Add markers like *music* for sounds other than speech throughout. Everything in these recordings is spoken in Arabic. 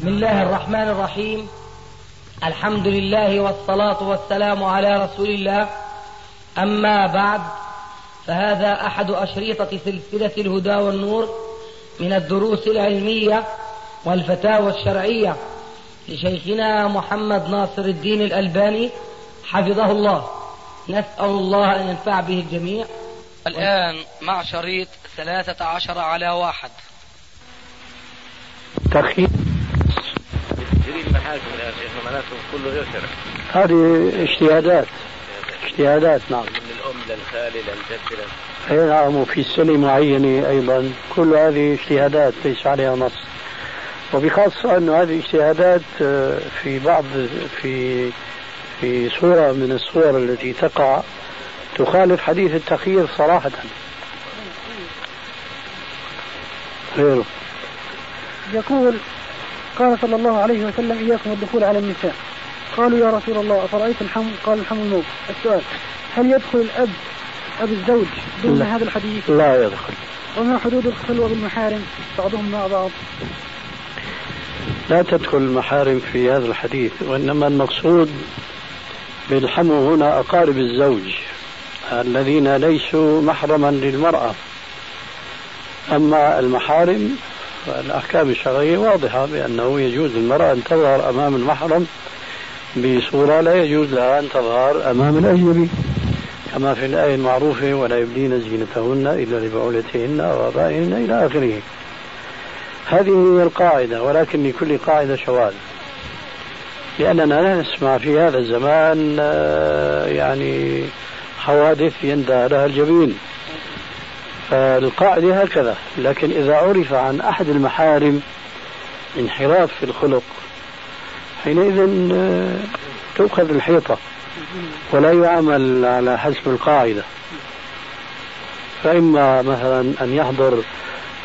بسم الله الرحمن الرحيم. الحمد لله والصلاة والسلام على رسول الله. أما بعد فهذا أحد أشريطة سلسلة الهدى والنور من الدروس العلمية والفتاوى الشرعية لشيخنا محمد ناصر الدين الألباني حفظه الله. نسأل الله أن ينفع به الجميع. الآن مع شريط ثلاثة عشر على واحد. تخييم تجري المحاكم يا شيخ معناته كله غير شرع هذه اجتهادات. اجتهادات نعم. من الأم للخال للجد لل- أي نعم وفي سنة معينة أيضا. كل هذه اجتهادات ليس عليها نص. وبخاصة انه هذه الاجتهادات آه، في بعض في في صورة من الصور التي تقع تخالف حديث التخيير صراحة. غيره. يقول قال صلى الله عليه وسلم إياكم الدخول على النساء. قالوا يا رسول الله أفرأيت الحمل قال الحمل الموت السؤال هل يدخل الأب أب الزوج ضمن لا. هذا الحديث؟ لا يدخل. وما حدود الخلوة بالمحارم؟ بعضهم مع بعض. لا تدخل المحارم في هذا الحديث وإنما المقصود بالحمو هنا أقارب الزوج الذين ليسوا محرما للمرأة. أما المحارم فالأحكام الشرعية واضحة بأنه يجوز للمرأة أن تظهر أمام المحرم بصورة لا يجوز لها أن تظهر أمام الأجنبي كما في الآية المعروفة ولا يبدين زينتهن إلا لبعولتهن أو آبائهن إلى آخره هذه هي القاعدة ولكن لكل قاعدة شواذ لأننا نسمع في هذا الزمان آه، يعني حوادث يندى لها الجبين. فالقاعدة هكذا. لكن إذا عرف عن أحد المحارم انحراف في الخلق حينئذ آه، تؤخذ الحيطة ولا يعمل على حسب القاعدة. فإما مثلا أن يحضر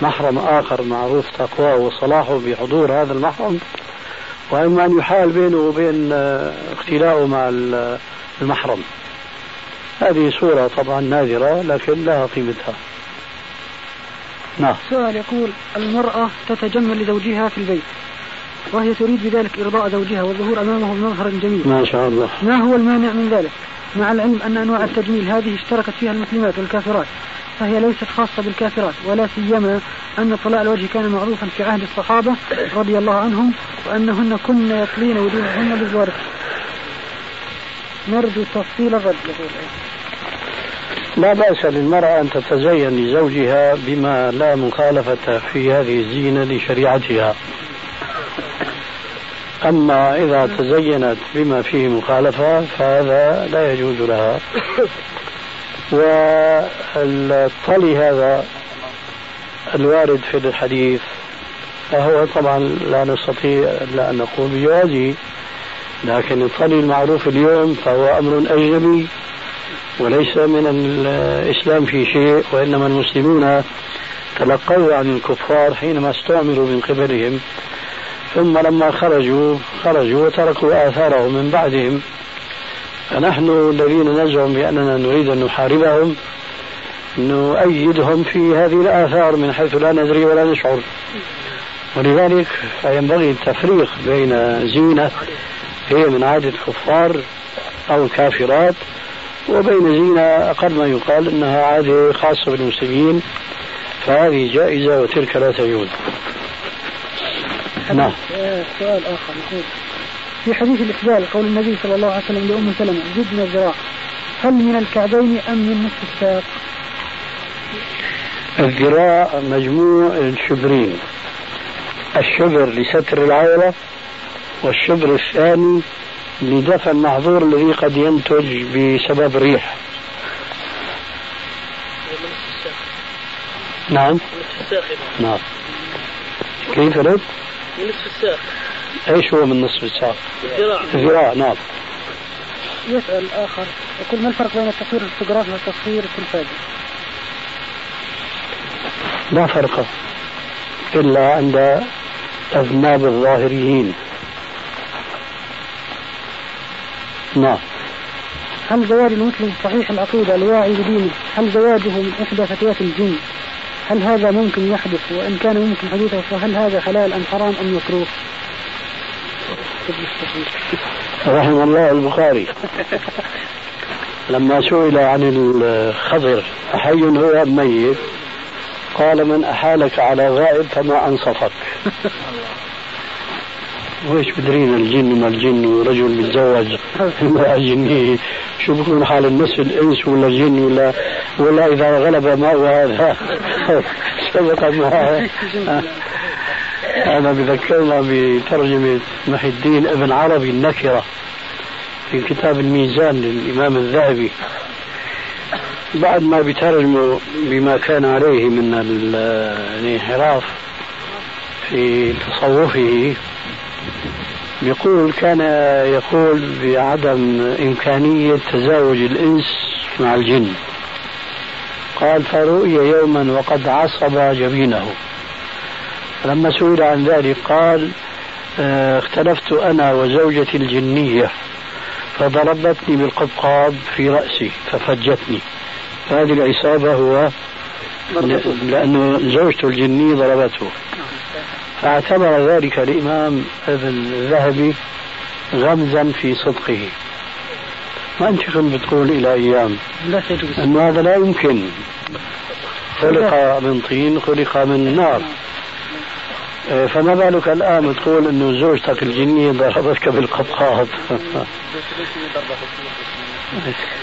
محرم آخر معروف تقواه وصلاحه بحضور هذا المحرم وإما أن يحال بينه وبين آه، اختلاؤه مع ال- المحرم. هذه صورة طبعا نادرة لكن لها قيمتها. نعم. سؤال يقول المرأة تتجمل لزوجها في البيت وهي تريد بذلك إرضاء زوجها والظهور أمامه بمظهر جميل ما شاء الله. ما هو المانع من ذلك؟ مع العلم أن أنواع التجميل هذه اشتركت فيها المسلمات والكافرات فهي ليست خاصة بالكافرات ولا سيما أن طلاء الوجه كان معروفا في عهد الصحابة رضي الله عنهم وأنهن كن يطلين وجوههن بالورد نرجو تفصيل الرد. يقول لا بأس للمرأة أن تتزين لزوجها بما لا مخالفة في هذه الزينة لشريعتها. أما إذا تزينت بما فيه مخالفة فهذا لا يجوز لها. والطلي هذا الوارد في الحديث فهو طبعا لا نستطيع إلا أن نقول بجوازه لكن الطلي المعروف اليوم فهو أمر أجنبي. وليس من الإسلام في شيء وإنما المسلمون تلقوا عن الكفار حينما استعملوا من قبلهم. ثم لما خرجوا خرجوا وتركوا آثارهم من بعدهم. فنحن الذين نزعم بأننا نريد أن نحاربهم نؤيدهم في هذه الآثار من حيث لا ندري ولا نشعر. ولذلك فينبغي التفريق بين زينة هي من عادة الكفار أو الكافرات وبين زينة أقل ما يقال أنها عادة خاصة بالمسلمين فهذه جائزة وتلك لا تجوز نعم آه، سؤال آخر في حديث الإقبال قول النبي صلى الله عليه وسلم لأم سلمة زدنا الذراع هل من الكعبين أم من نصف الساق؟ الذراع مجموع الشبرين الشبر لستر العورة والشبر الثاني لدفع المحظور الذي قد ينتج بسبب الريح نعم. نعم. كيف رد؟ من نصف الساق إيش هو من نصف الساق؟ الذراع. الذراع نعم. يسأل آخر. يقول ما الفرق بين التصوير الفوتوغرافي والتصوير التلفازي؟ لا فرق إلا عند أذناب الظاهريين. نعم. هل زواج المسلم صحيح العقيدة الواعي بدينه هل زواجه من إحدى فتيات الجن؟ هل هذا ممكن يحدث؟ وإن كان ممكن حدوثه فهل هذا حلال أم حرام أم مكروه؟ رحم الله البخاري. لما سئل عن الخضر أحي هو أم ميت؟ قال من أحالك على غائب فما أنصفك. *laughs* ويش بدرينا الجن ما الجن ورجل متزوج؟ *laughs* امرأة جنية شو بكون حال النصف الإنس ولا الجن ولا ولا إذا غلب ماء هذا؟ *laughs* سبق معه أنا بذكرنا بترجمة محي الدين ابن عربي النكرة في كتاب الميزان للإمام الذهبي. بعد ما بيترجموا بما كان عليه من الانحراف في تصوفه يقول كان يقول بعدم إمكانية تزاوج الإنس مع الجن. قال فرؤي يوما وقد عصب جبينه. لما سئل عن ذلك قال آه، اختلفت أنا وزوجتي الجنية فضربتني بالقبقاب في رأسي ففجتني. هذه العصابة هو لأنه زوجته الجنية ضربته. فاعتبر ذلك الإمام ابن الذهبي غمزا في صدقه. ما أنت كنت بتقول إلى أيام؟ أنه هذا لا يمكن. خلق من طين خلق من نار. إيه، فما بالك الآن بتقول أنه زوجتك الجنية ضربتك بالقبقاب *laughs*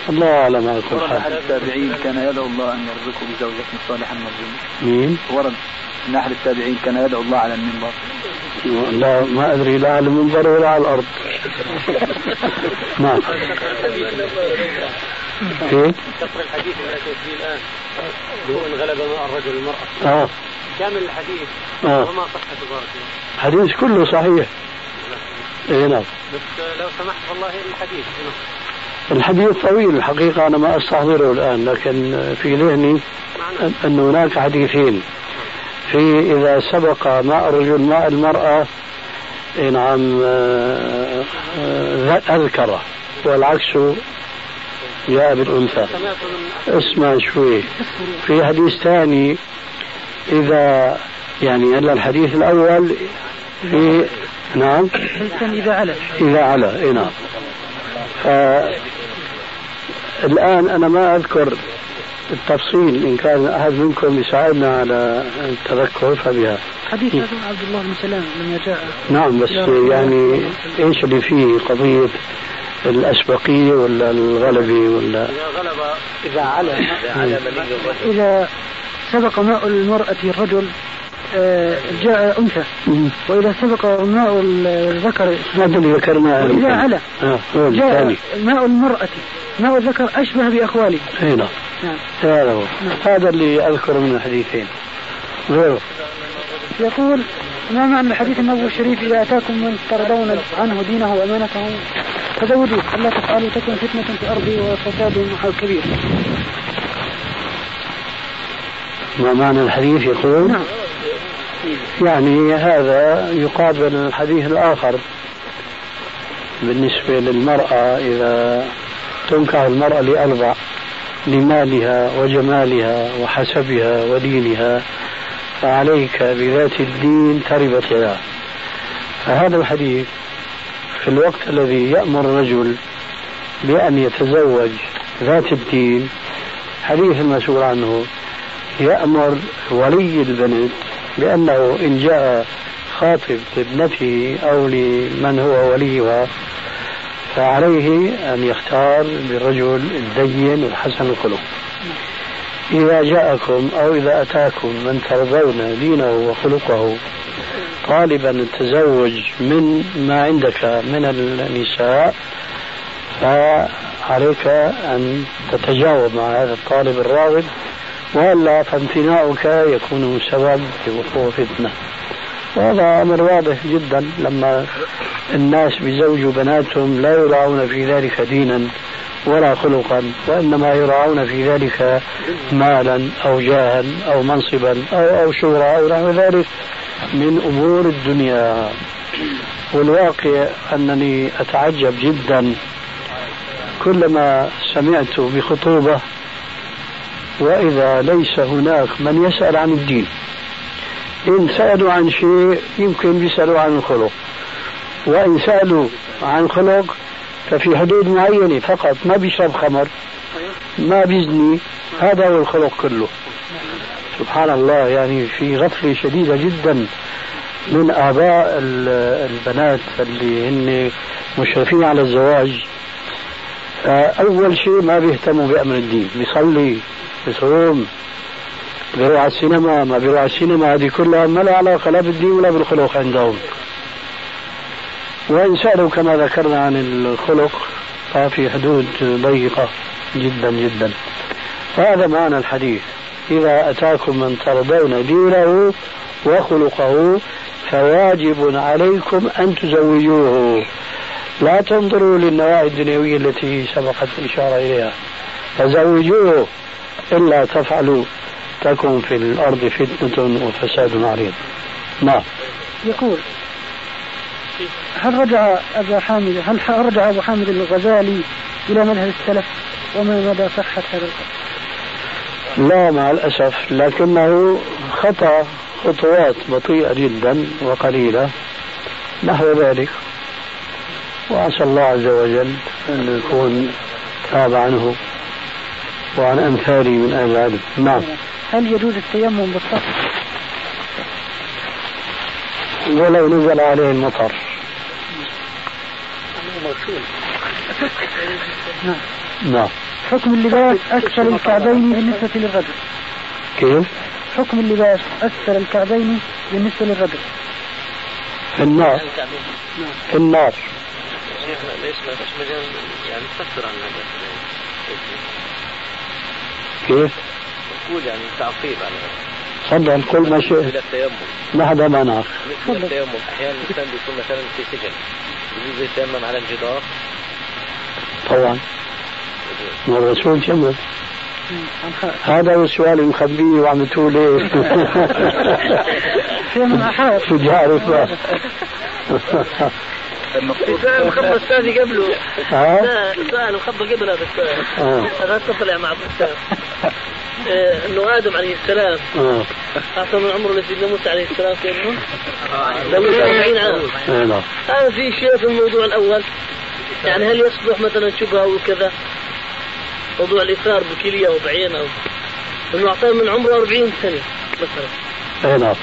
الله أعلم على كل حال. التابعين كان يدعو الله أن يرزقه بزوجة صالحة مرجوة مين؟ ورد من أحد التابعين كان يدعو الله على المنبر. لا ما أدري لا على المنبر ولا على الأرض. نعم. كيف؟ تقرأ الحديث الذي فيه الآن. هو إن غلب الرجل المرأة. آه. كامل الحديث. آه. وما صحة بارك الحديث كله صحيح. اي نعم. بس لو سمحت والله الحديث. الحديث طويل الحقيقة أنا ما أستحضره الآن لكن في ذهني أن هناك حديثين. في إذا سبق ماء الرجل ماء المرأة نعم آه، آه، أذكره والعكس جاء بالأنثى. اسمع شوي. في حديث ثاني إذا يعني إلا الحديث الأول في نعم. إذا على. إذا على إيه نعم. الآن أنا ما أذكر التفصيل إن كان أحد منكم يساعدنا على التذكر فبها. حديث عبد الله بن سلام لما جاء. نعم بس يعني إيش اللي فيه؟ قضية الأسبقية ولا الغلبة ولا؟ إذا غلب إذا على إذا على إذا سبق ماء المرأة الرجل جاء أنثى. وإذا سبق ماء الذكر هذا اللي ذكرناه إذا على. آه، جاء ماء المرأة. ماء الذكر أشبه بأخواله أي نعم. نعم. هذا هو نعم. هذا اللي أذكر من الحديثين. غيره. يقول ما معنى الحديث النبوي الشريف إذا أتاكم من ترضون عنه دينه وأمانته فزودوه ألا تفعلوا تكن فتنة في الأرض وفساد كبير. ما معنى الحديث؟ يقول نعم. يعني هذا يقابل الحديث الآخر بالنسبة للمرأة إذا تنكح المرأة لأربع لمالها وجمالها وحسبها ودينها فعليك بذات الدين تربت يداه فهذا الحديث في الوقت الذي يأمر الرجل بأن يتزوج ذات الدين حديث المسؤول عنه يأمر ولي البنت بأنه إن جاء خاطب لابنته أو لمن هو وليها فعليه أن يختار بالرجل الدين الحسن الخلق. إذا جاءكم أو إذا أتاكم من ترضون دينه وخلقه طالبا التزوج من ما عندك من النساء فعليك أن تتجاوب مع هذا الطالب الراغب وإلا فامتناعك يكون سبب في وقوع فتنة. وهذا أمر واضح جدا لما الناس بيزوجوا بناتهم لا يراعون في ذلك دينا ولا خلقا وإنما يراعون في ذلك مالا أو جاها أو منصبا أو أو شهره أو نحو ذلك من أمور الدنيا. والواقع أنني أتعجب جدا كلما سمعت بخطوبة وإذا ليس هناك من يسأل عن الدين. إن سألوا عن شيء يمكن بيسألوا عن الخلق. وإن سألوا عن خلق ففي حدود معينة فقط ما بيشرب خمر ما بيزني هذا هو الخلق كله. سبحان الله يعني في غفلة شديدة جدا من آباء البنات اللي هن مشرفين على الزواج. أول شيء ما بيهتموا بأمر الدين بيصلي. بيصوم بيروح على السينما ما بيروح على السينما هذه كلها ما لها علاقة لا بالدين ولا بالخلق عندهم. وإن سألوا كما ذكرنا عن الخلق ففي حدود ضيقة جدا جدا. وهذا معنى الحديث. إذا أتاكم من ترضون دينه وخلقه فواجب عليكم أن تزوجوه. لا تنظروا للنواحي الدنيوية التي سبقت الإشارة إليها. فزوجوه. إلا تفعلوا تكن في الأرض فتنة وفساد عريض. نعم. يقول هل رجع أبا حامد هل رجع أبو حامد الغزالي إلى مذهب السلف؟ وما مدى صحة هذا القول؟ لا مع الأسف لكنه خطأ خطوات بطيئة جدا وقليلة نحو ذلك. وعسى الله عز وجل أن يكون تاب عنه. وعن أمثاله من أهل العلم نعم هل يجوز التيمم بالصف؟ ولو نزل عليه المطر. نعم. نعم حكم اللباس أسفل الكعبين بالنسبة للرجل. كيف؟ حكم اللباس أسفل الكعبين بالنسبة للرجل. في النار. في النار ليش ما فيش مجال يعني تفسر عن هذا؟ كيف؟ تقول يعني تعقيب على تفضل كل ما شئت. إلى التيمم. ما حدا منعك بالنسبة للتيمم أحيانا الإنسان بيكون مثلا في سجن. يجوز يتيمم على الجدار. طبعا. والرسول جمد هذا هو السؤال اللي مخبيه وعملتوه ليه؟ تيمم أحاط شو تعرف السؤال مخبى استاذي قبله. ها؟ لا السؤال مخبى قبل هذا السؤال آه. هذا طلع مع آه، إنه آدم عليه السلام. آه. أعطى من عمره لسيدنا موسى عليه السلام في لما 40 عام. هذا في شيء في الموضوع الأول. يعني هل يصلح مثلا شبهه وكذا؟ موضوع الإثار بكلية أو بعين أو إنه أعطاه من عمره 40 سنة مثلا. اي نعم.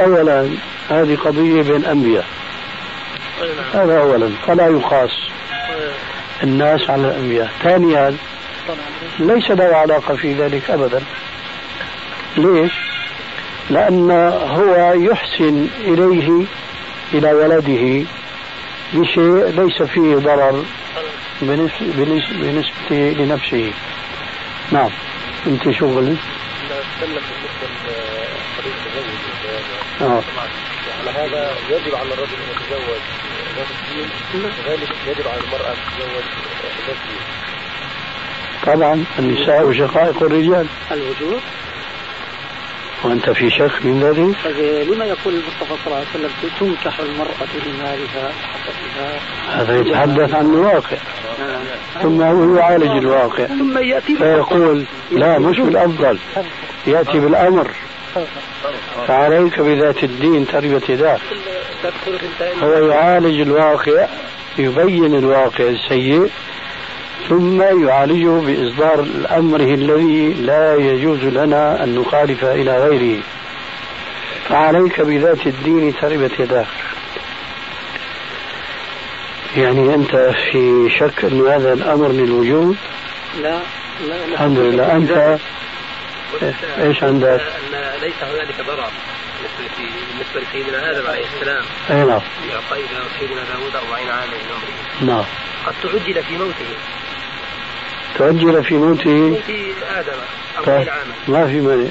اولا هذه قضية بين أنبياء. هذا اولا فلا يقاس آه. الناس على الأنبياء ثانيا ليس له علاقة في ذلك ابدا ليش؟ لأن هو يحسن إليه إلى ولده بشيء ليس فيه ضرر بالنسبة, بالنسبة, بالنسبة لنفسه نعم أنت شو قلت؟ لقضيه التزوج آه. على هذا يجب على الرجل أن يتزوج الدين يجب على تتزوج طبعا النساء شقائق الرجال. الوجوب وأنت في شك من ذلك؟ طيب لما يقول المصطفى صلى الله عليه وسلم تنكح المرأة لمالها وحسبها هذا يتحدث عن الواقع. ثم هو يعالج الواقع. ثم يأتي فيقول لا مش بالأفضل. يأتي بالأمر. فعليك بذات الدين تربية يداك تكثر في هو يعالج الواقع يبين الواقع السيء ثم يعالجه بإصدار أمره الذي لا يجوز لنا أن نخالف إلى غيره. فعليك بذات الدين تربت يداك. يعني أنت في شك أن هذا الأمر للوجود لا لا لا. الحمد لله. أنت إيش عندك؟ ليس هنالك ضرر بالنسبة بالنسبة لسيدنا آدم عليه السلام. أي نعم. في اعطاء سيدنا داوود 40 عاما من عمره. نعم. قد تعجل في موته. تؤجل في موته؟ موت آدم 40 طيب. عاما. ما في مانع.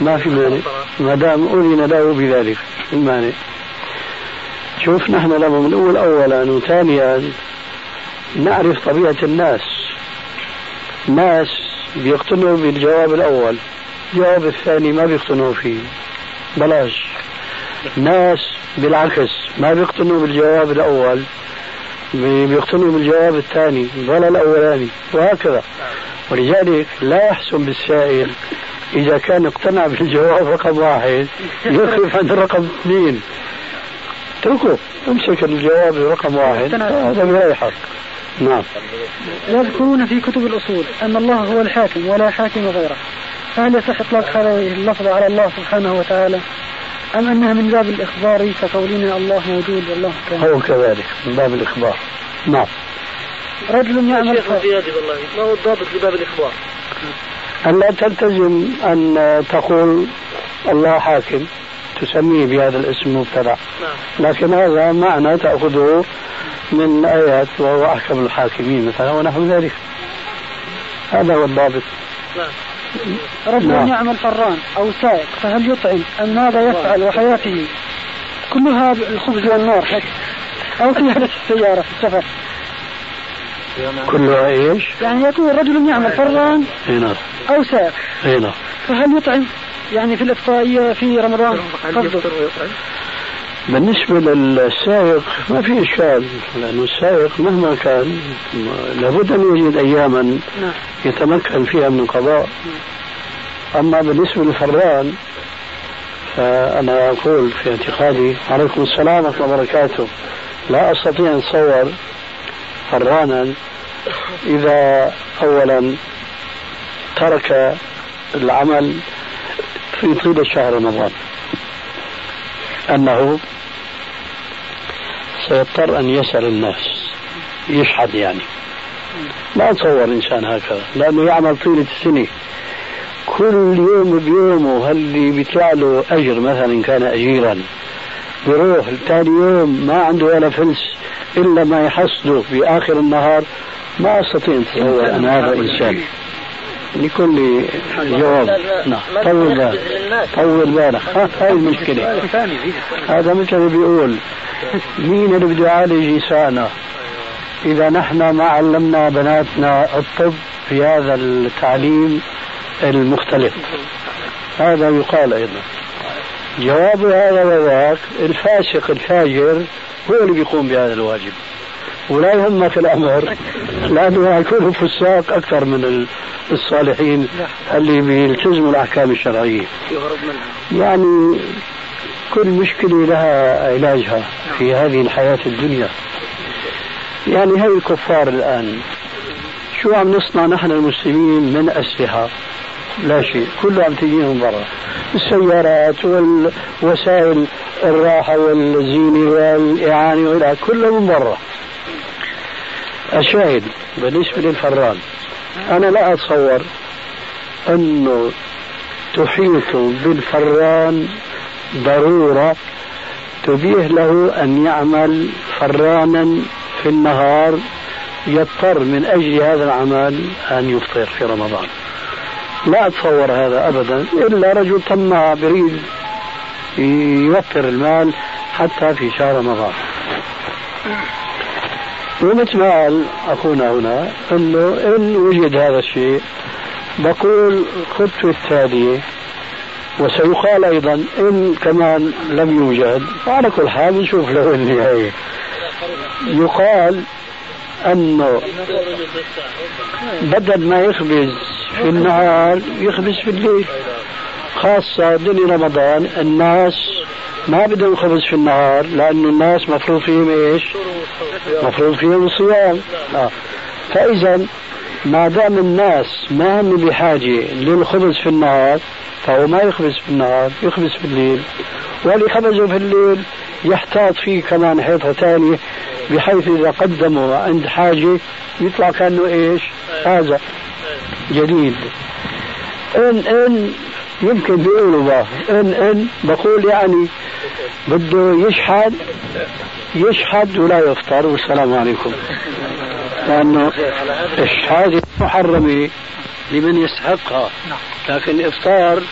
ما في مانع. ما دام أذن له بذلك المانع شوف نحن لما بنقول أولا وثانيا نعرف طبيعة الناس. ناس بيقتنعوا بالجواب الأول. الجواب الثاني ما بيقتنعوا فيه. بلاش. ناس بالعكس ما بيقتنعوا بالجواب الأول بي- بيقتنعوا بالجواب الثاني ولا الأولاني وهكذا. ولذلك لا يحسن بالسائل إذا كان اقتنع بالجواب رقم واحد يقف عند رقم اثنين. اتركه امسك الجواب رقم واحد. هذا بيريحك نعم. يذكرون في كتب الأصول أن الله هو الحاكم ولا حاكم غيره. فهل يصح إطلاق هذه اللفظة على الله سبحانه وتعالى. أم أنها من باب الإخبار كقولنا الله موجود والله كان هو كذلك من باب الإخبار. نعم. رجل يعمل في هذه والله ما هو الضابط لباب الإخبار؟ أن لا تلتزم أن تقول الله حاكم تسميه بهذا الاسم مبتدع نعم. لكن هذا معنى تأخذه من آيات وهو أحكم الحاكمين مثلا ونحو ذلك. هذا هو الضابط. نعم. رجل نعم. يعمل فران أو سائق فهل يطعم أم ماذا يفعل وحياته؟ كلها الخبز والنار أو قيادة السيارة في السفر. كلها إيش؟ يعني يكون رجل يعمل فران أي نعم. أو سائق. أي نعم. فهل يطعم؟ يعني في الإفطارية في رمضان قصده بالنسبة للسائق ما في إشكال لأنه السائق مهما كان لابد أن يجد أياما نعم. يتمكن فيها من القضاء أما بالنسبة للفران فأنا أقول في اعتقادي عليكم السلام ورحمة الله وبركاته. لا أستطيع أن أتصور فرانا إذا أولا ترك العمل في طيلة شهر رمضان. أنه سيضطر أن يسأل الناس. يشحد يعني. ما أتصور إنسان هكذا لأنه يعمل طيلة السنة كل يوم بيومه اللي بيطلع له أجر مثلا كان أجيرا؟ بيروح ثاني يوم ما عنده ولا فلس إلا ما يحصده في آخر النهار. ما أستطيع أن أتصور أن هذا إنسان. لكل جواب. نعم. طول بالك طول بالك. ها، هاي المشكلة. هذا مثل اللي بيقول مين اللي بده يعالج نسائنا إذا نحن ما علمنا بناتنا الطب في هذا التعليم المختلف. هذا يقال أيضا. جواب هذا وذاك الفاسق الفاجر هو اللي بيقوم بهذا الواجب. ولا يهمك الأمر لأنه يكونوا فساق أكثر من الصالحين اللي بيلتزموا يهرب منها. يعني كل مشكلة لها علاجها في هذه الحياة الدنيا. يعني هاي الكفار الآن. شو عم نصنع نحن المسلمين من أسلحة؟ لا شيء. كله عم تجي من برا. السيارات والوسائل الراحة والزينة والإعانة وإلى كله من برا. الشاهد بالنسبة للفران. أنا لا أتصور أنه تحيط بالفران ضرورة تبيه له أن يعمل فرانا في النهار يضطر من أجل هذا العمل أن يفطر في رمضان. لا أتصور هذا أبدا إلا رجل طماع بريد يوفر المال حتى في شهر رمضان. ومثل ما قال أخونا هنا أنه إن وجد هذا الشيء بقول الخطوة التالية وسيقال أيضا إن كمان لم يوجد فعلى كل حال نشوف له النهاية. يقال أنه بدل ما يخبز في النهار يخبز في الليل. خاصة دنيا رمضان الناس ما بدهم خبز في النهار لأنه الناس مفروض فيهم إيش؟ مفروض فيهم الصيام آه. فإذا ما دام الناس ما هم بحاجة للخبز في النهار فهو ما يخبز في النهار يخبز في الليل. واللي خبزه في الليل يحتاط فيه كمان حيطة ثانية بحيث إذا قدمه عند حاجة يطلع كأنه إيش؟ هذا. جديد. إن إن يمكن بيقولوا إن إن بقول يعني بده يشحد يشحد ولا يفطر والسلام عليكم. لأنه الشهادة محرمة لمن يستحقها لكن الإفطار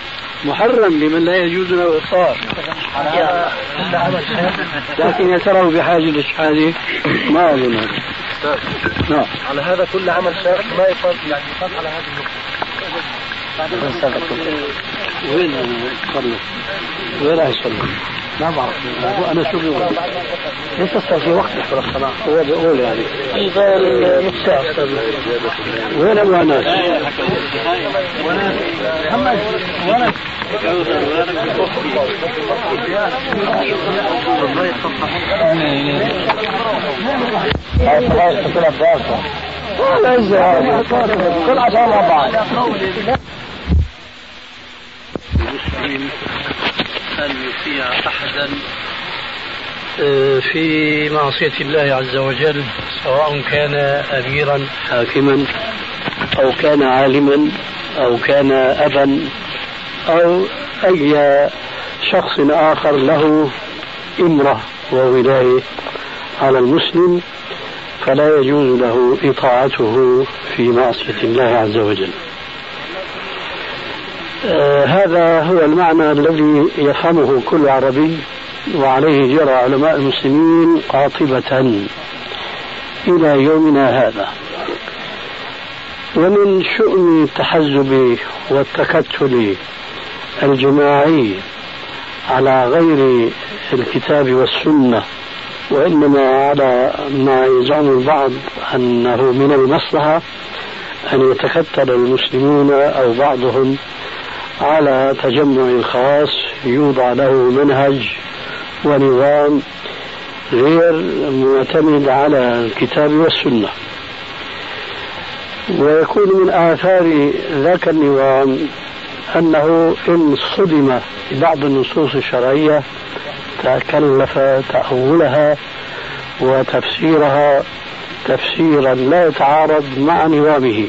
محرم لمن لا يجوز له الإفطار. لكن يا ترى بحاجة للشهادة ما هذا. نعم. على هذا كل عمل شاق ما يقال يعني يقال على هذه النقطة. وين صلوا؟ وين راح يصلوا؟ ما بعرف أنا شو بقول؟ لسه في وقت يحضر الصلاة هو بيقول يعني نص ساعة وين أبو انس؟ محمد مع بعض أن يطيع أحدا؟ آه، في معصية الله عز وجل سواء كان أميرا حاكما أو كان عالما أو كان أبا أو أي شخص آخر له إمرة وولاية على المسلم فلا يجوز له إطاعته في معصية الله عز وجل. هذا هو المعنى الذي يفهمه كل عربي وعليه جرى علماء المسلمين قاطبة إلى يومنا هذا. ومن شؤم التحزب والتكتل الجماعي على غير الكتاب والسنة وإنما على ما يزعم البعض أنه من المصلحة أن يتكتل المسلمون أو بعضهم على تجمع خاص يوضع له منهج ونظام غير معتمد على الكتاب والسنة. ويكون من آثار ذاك النظام أنه إن صدم ببعض النصوص الشرعية تكلف تأولها وتفسيرها تفسيرا لا يتعارض مع نظامه.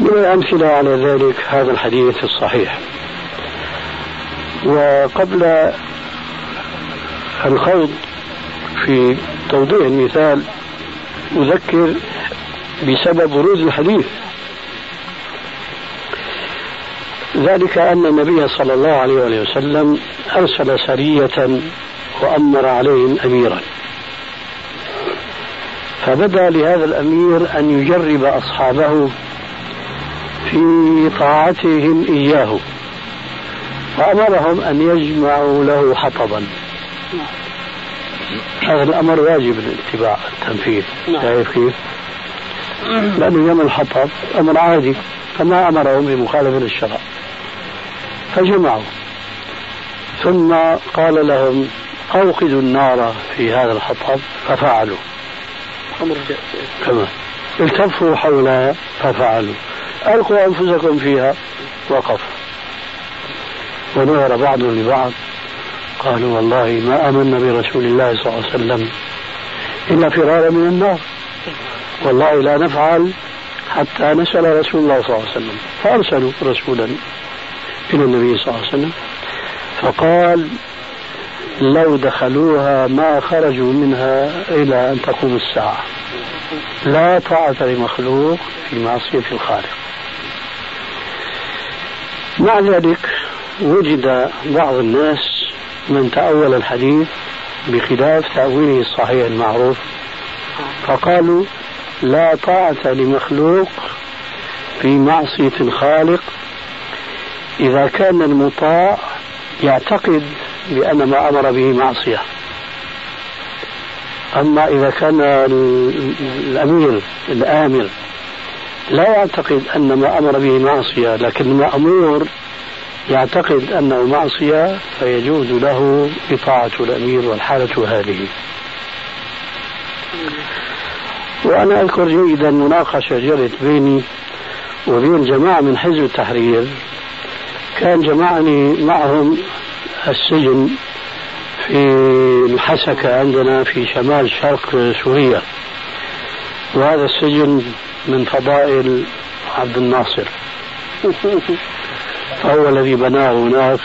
من الأمثلة على ذلك هذا الحديث الصحيح. وقبل الخوض في توضيح المثال أذكر بسبب ورود الحديث. ذلك أن النبي صلى الله عليه وسلم أرسل سرية وأمر عليهم أميرا. فبدأ لهذا الأمير أن يجرب أصحابه في طاعتهم إياه. فأمرهم أن يجمعوا له حطبا. هذا الأمر واجب الاتباع التنفيذ. نعم. شايف كيف؟ لأنه يوم الحطب أمر عادي فما أمرهم بمخالفة الشرع فجمعوا. ثم قال لهم أوقدوا النار في هذا الحطب ففعلوا. كما التفوا حولها ففعلوا. ألقوا أنفسكم فيها وقفوا ونظر بعضهم لبعض. قالوا والله ما آمنا برسول الله صلى الله عليه وسلم إلا فرارا من النار. والله لا نفعل حتى نسأل رسول الله صلى الله عليه وسلم. فأرسلوا رسولا إلى النبي صلى الله عليه وسلم. فقال لو دخلوها ما خرجوا منها إلى أن تقوم الساعة. لا طاعة لمخلوق في معصية الخالق. مع ذلك وجد بعض الناس من تأول الحديث بخلاف تأويله الصحيح المعروف. فقالوا لا طاعة لمخلوق في معصية الخالق. إذا كان المطاع يعتقد بأن ما أمر به معصية. أما إذا كان الأمير الآمر لا يعتقد أن ما أمر به معصية لكن المأمور يعتقد أنه معصية فيجوز له إطاعة الأمير والحالة هذه. وأنا أذكر جيدا مناقشة جرت بيني وبين جماعة من حزب التحرير. كان جمعني معهم السجن في الحسكة عندنا في شمال شرق سوريا. وهذا السجن من فضائل عبد الناصر. *laughs* فهو الذي بناه هناك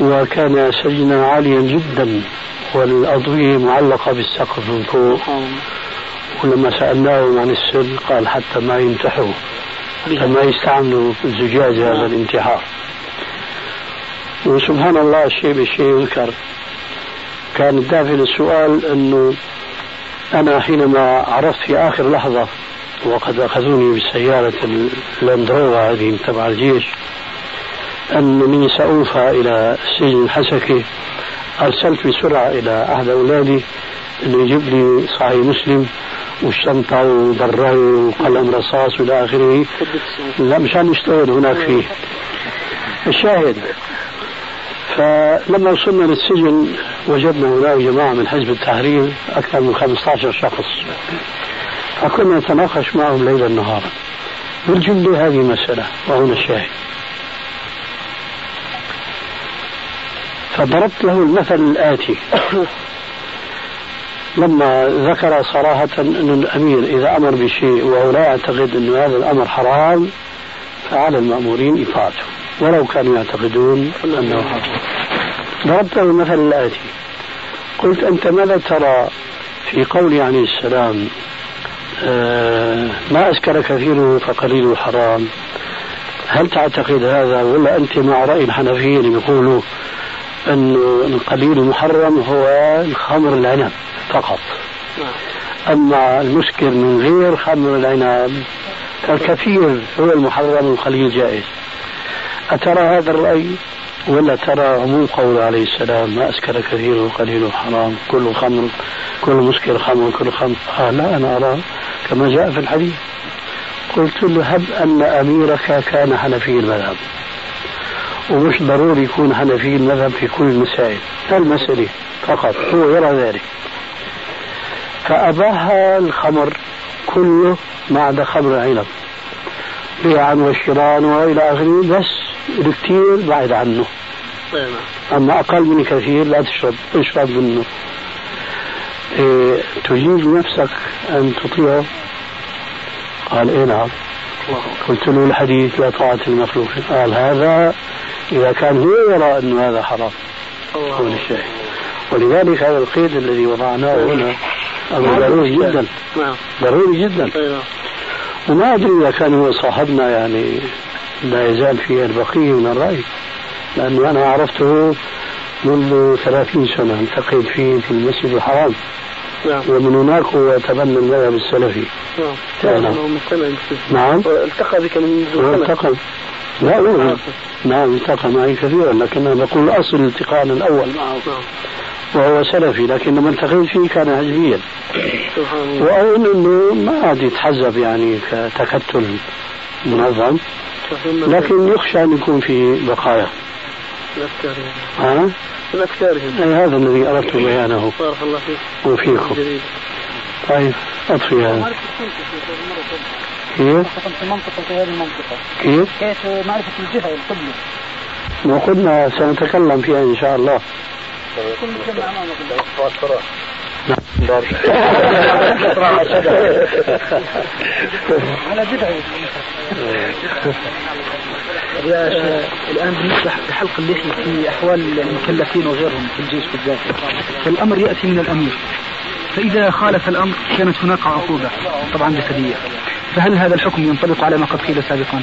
وكان سجنا عاليا جدا والأضوية معلقة بالسقف من فوق. ولما سألناه عن السر قال حتى ما يمتحوا حتى ما يستعملوا الزجاج هذا الانتحار. وسبحان الله الشيء بالشيء يذكر. كان الدافع للسؤال إنه أنا حينما عرفت في آخر لحظة وقد أخذوني بالسياره اللاندروفا هذه تبع الجيش انني سأوفى إلى السجن الحسكي أرسلت بسرعة إلى أحد أولادي انه يجيب لي صحيح مسلم والشنطة وبراي وقلم رصاص والى آخره. لا مشان يشتغل هناك فيه. الشاهد. فلما وصلنا للسجن وجدنا هناك جماعة من حزب التحرير أكثر من 15 شخص. فكنا نتناقش معهم ليلا نهارا بالجملة هذه مسألة وهنا الشاهد. فضربت له المثل الآتي. *coughs* لما ذكر صراحة أن الأمير إذا أمر بشيء وهو لا يعتقد أن هذا الأمر حرام فعلى المأمورين إطاعته ولو كانوا يعتقدون أنه حرام. ضربت له المثل الآتي. قلت أنت ماذا ترى في قول عليه السلام ما أسكر كثيره فقليله حرام هل تعتقد هذا ولا أنت مع رأي الحنفية اللي بيقولوا أن القليل المحرم هو الخمر العنب فقط؟ أما المسكر من غير خمر العنب فالكثير هو المحرم القليل جائز. أترى هذا الرأي؟ ولا ترى عموم قول عليه السلام ما أسكر كثير وقليل حرام كل خمر كل مسكر خمر كل خمر. آه لا أنا أرى كما جاء في الحديث. قلت له هب أن أميرك كان حنفي المذهب. ومش ضروري يكون حنفي المذهب في كل المسائل المسألة فقط هو يرى ذلك. فأباح الخمر كله ما عدا خمر العنب. بيعا وشراء وإلى آخره بس الكثير بعد عنه. أما أقل من كثير لا تشرب اشرب منه. إيه تجيب نفسك أن تطيعه قال اي نعم. قلت له الحديث لا طاعة المخلوق قال هذا إذا كان هو يرى أن هذا حرام. الشاهد ولذلك هذا القيد الذي وضعناه هنا أمر ضروري جدا. نعم. ضروري جدا. وما أدري إذا كان هو صاحبنا يعني لا يزال فيه البقية من الرأي لأنه أنا عرفته منذ ثلاثين سنة التقيت فيه في المسجد الحرام. نعم. ومن هناك هو تبنى المذهب السلفي. نعم. نعم. نعم. التقى بك من التقى. لا نعم نعم التقى معي كثيرا لكن أنا بقول أصل التقاءنا الأول. معه نعم. وهو سلفي لكن لما التقيت فيه كان حزبيا وأظن أنه ما عاد يتحزب يعني كتكتل منظم. لكن يخشى أن يكون في بقايا. ها؟ من أفكارهم أي هذا الذي أردت بيانه. بارك الله فيك. وفيكم طيب أطفي هذا كيف؟ في منطقة في هذه المنطقة. كيف؟ كيف معرفة الجهة والقبلة وقلنا سنتكلم فيها إن شاء الله. كل أمامك على الآن بالنسبة لحلق اللحية في أحوال المكلفين وغيرهم في الجيش بالذات. فالأمر يأتي من الأمير. فإذا خالف الأمر كانت هناك عقوبة طبعا جسدية. فهل هذا الحكم ينطبق على ما قد قيل سابقا؟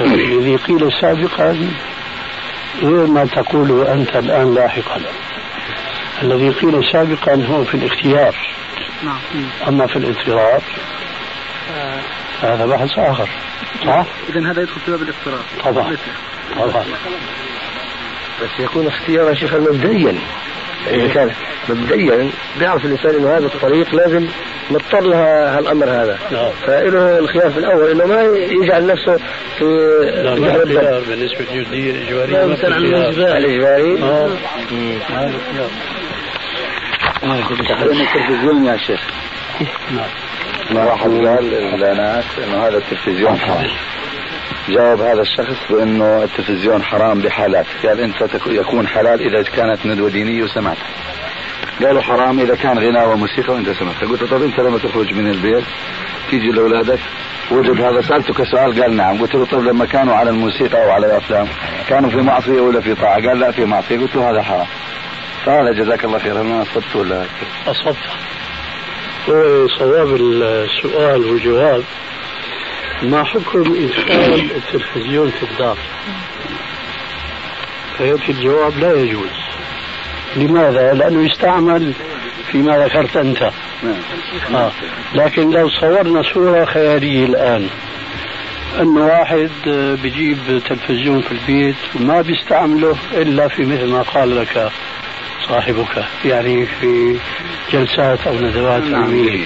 الذي قيل سابقا غير ما تقوله أنت الآن لاحقا. الذي قيل سابقا هو في الاختيار. نعم. أما في الاضطرار هذا بحث آخر. صح؟ إذا هذا يدخل في باب الاضطرار. طبعا. طبعا. بس يكون اختيار يا شيخ مبدئيا إذا كان مبدئيا بيعرف الإنسان إنه هذا الطريق لازم مضطر لها هالأمر هذا. نعم. فإله الخيار في الأول إنه ما يجعل نفسه في لا الإجبارية لا ما مثلا عن آه. هذا اختيار. تحريم التلفزيون يا شيخ. ما واحد قال للناس إنه هذا التلفزيون حرام جاوب هذا الشخص بأنه التلفزيون حرام بحالات قال انت تك- يكون حلال إذا كانت ندوة دينية وسمعت. قالوا حرام إذا كان غناء وموسيقى وإنت سمعت. قلت طب إنت لما تخرج من البيت تيجي لأولادك وجد هذا سالته سؤال قال نعم. قلت له طب لما كانوا على الموسيقى أو على الأفلام كانوا في معصية ولا في طاعة؟ قال لا في معصية. قلت له هذا حرام. فهذا جزاك الله خير هل أنا أصبت ولا أصبت. هو صواب السؤال والجواب ما حكم إدخال التلفزيون في الدار. فيأتي الجواب لا يجوز. لماذا؟ لأنه يستعمل فيما ذكرت أنت. نعم. آه. لكن لو صورنا صورة خيالية الآن أن واحد آه، بيجيب تلفزيون في البيت وما بيستعمله إلا في مثل ما قال لك صاحبك يعني في جلسات أو ندوات نعم علمية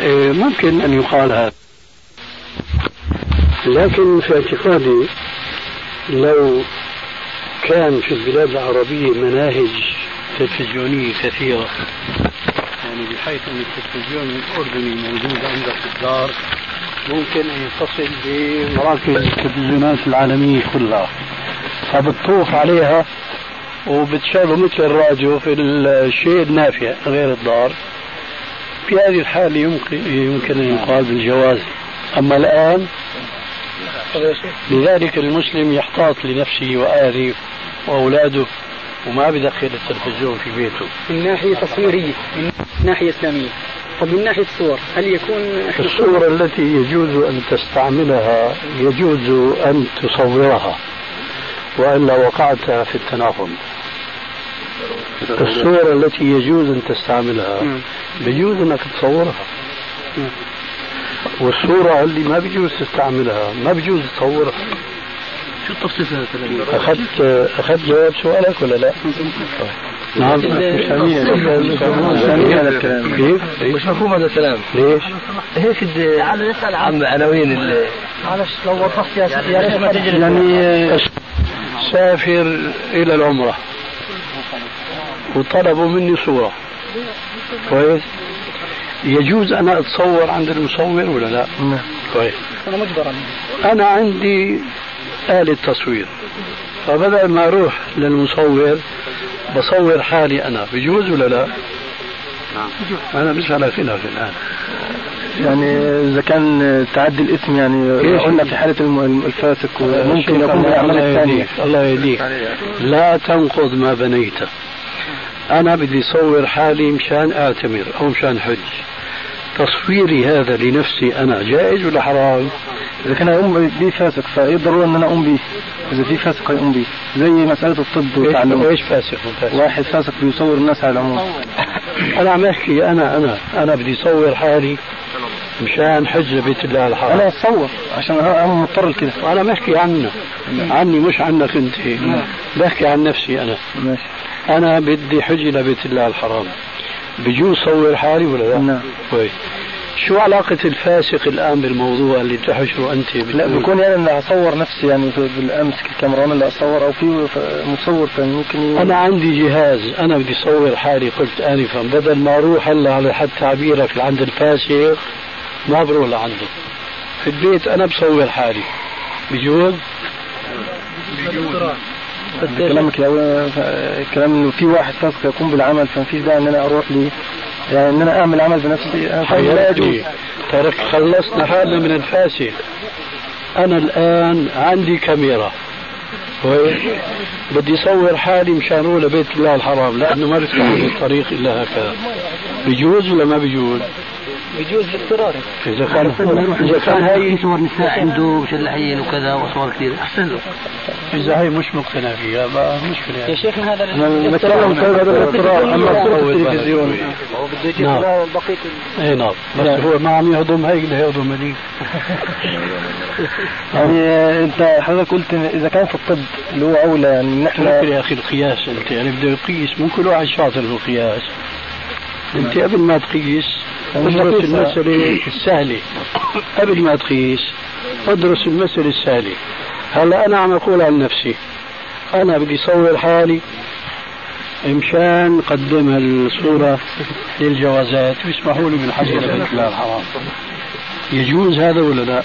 إيه، ممكن أن يقال هذا. لكن في اعتقادي لو كان في البلاد العربية مناهج تلفزيونية كثيرة يعني بحيث أن التلفزيون الأردني موجود عندك في الدار ممكن أن يتصل بمراكز التلفزيونات العالمية كلها. فبتطوف عليها وبتشغله مثل الراديو في الشيء النافع غير الضار. في هذه الحالة يمكن يمكن أن يقال بالجواز. أما الآن لذلك المسلم يحتاط لنفسه وأهله وأولاده وما بدخل التلفزيون في بيته. من ناحية تصويرية من ناحية إسلامية. طب من ناحية الصور هل يكون الصورة التي يجوز أن تستعملها يجوز أن تصورها وإلا وقعت في التناقض. الصورة التي يجوز أن تستعملها بيجوز أنك تصورها. والصورة اللي ما بيجوز تستعملها ما بيجوز تصورها. شو التفصيل في هذا أخذت أخذت جواب سؤالك ولا لا؟ نعم. مش هذا الكلام. كيف؟ مش مفهوم هذا الكلام ليش؟ هيك تعالوا نسأل عن عناوين معلش لو وضحت يا تجري. يعني سافر إلى العمرة. وطلبوا مني صورة. كويس؟ يجوز أنا أتصور عند المصور ولا لا؟ نعم. كويس أنا مجبر أنا عندي آلة تصوير فبدل ما أروح للمصور بصور حالي أنا. بجوز ولا لا؟ نعم. أنا مش على خلاف الآن. يعني إذا كان تعدي الاسم يعني قلنا في حالة الم- الفاسق ممكن يكون بالاعمال الثانية الله يهديك لا تنقض ما بنيته أنا بدي صور حالي مشان أعتمر أو مشان حج. تصويري هذا لنفسي أنا جائز ولا حرام؟ إذا كان يقوم به فاسق فايه الضروره أن أنا اقوم به إذا في فاسق هيقوم به زي مسألة الطب والتعلم. إيش فاسق وفاسق؟ واحد فاسق بيصور الناس على العموم. أنا عم أحكي أنا أنا أنا بدي صور حالي مشان حج بيت الله الحرام. أنا أتصور عشان أنا مضطر لكده. أنا بحكي عنك عني مش عنك أنت. بحكي عن نفسي أنا. ماشي. أنا بدي حج لبيت الله الحرام. بجوز صور حالي ولا لا؟ نعم. كويس شو علاقة الفاسق الآن بالموضوع اللي بتحشره أنت لا؟ بيكون يعني أنا أصور نفسي يعني بالامسك الكاميرا أنا اللي أصور أو في مصور ثاني ممكن ي- أنا عندي جهاز أنا بدي صور حالي قلت آنفا بدل ما أروح هلأ على حد تعبيرك لعند الفاسق ما بروح لعنده في البيت أنا بصور حالي بجوز؟ كلامك يا كلام إنه في واحد فاسق يقوم بالعمل فما فيش داعي إن أنا أروح لي. يعني إن أنا أعمل عمل بنفسي فاهم لا يجوز. ترك خلصنا حالنا من الفاسق أنا الآن عندي كاميرا. بدي صور حالي مشان أروح لبيت الله الحرام لأنه ما بيفتح لي الطريق إلا هكذا. بيجوز ولا ما بيجوز؟ بيجوز باضطرار اذا كان اذا كان هاي صور نساء عنده مشلحين وكذا وصور كثير احسن له اذا هي مش مقتنع فيها ما مشكله يا يعني. شيخنا هذا في هذا الاضطرار اما صورة التلفزيون نعم بقية اي نعم بس هو ما عم يهضم هيك بده يهضم هذيك يعني انت حضرتك قلت اذا كان في الطب اللي هو اولى يعني إحنا يا أخي القياس انت يعني بده يقيس مو كل واحد شاطر في القياس انت قبل ما تقيس أدرس. المسألة السهلة. قبل ما تقيس أدرس المسألة السهلة. هلا أنا عم أقول عن نفسي. أنا بدي صور حالي مشان قدم الصورة للجوازات. ويسمحوا لي بالحج إلى بيت الله الحرام. يجوز هذا ولا لا؟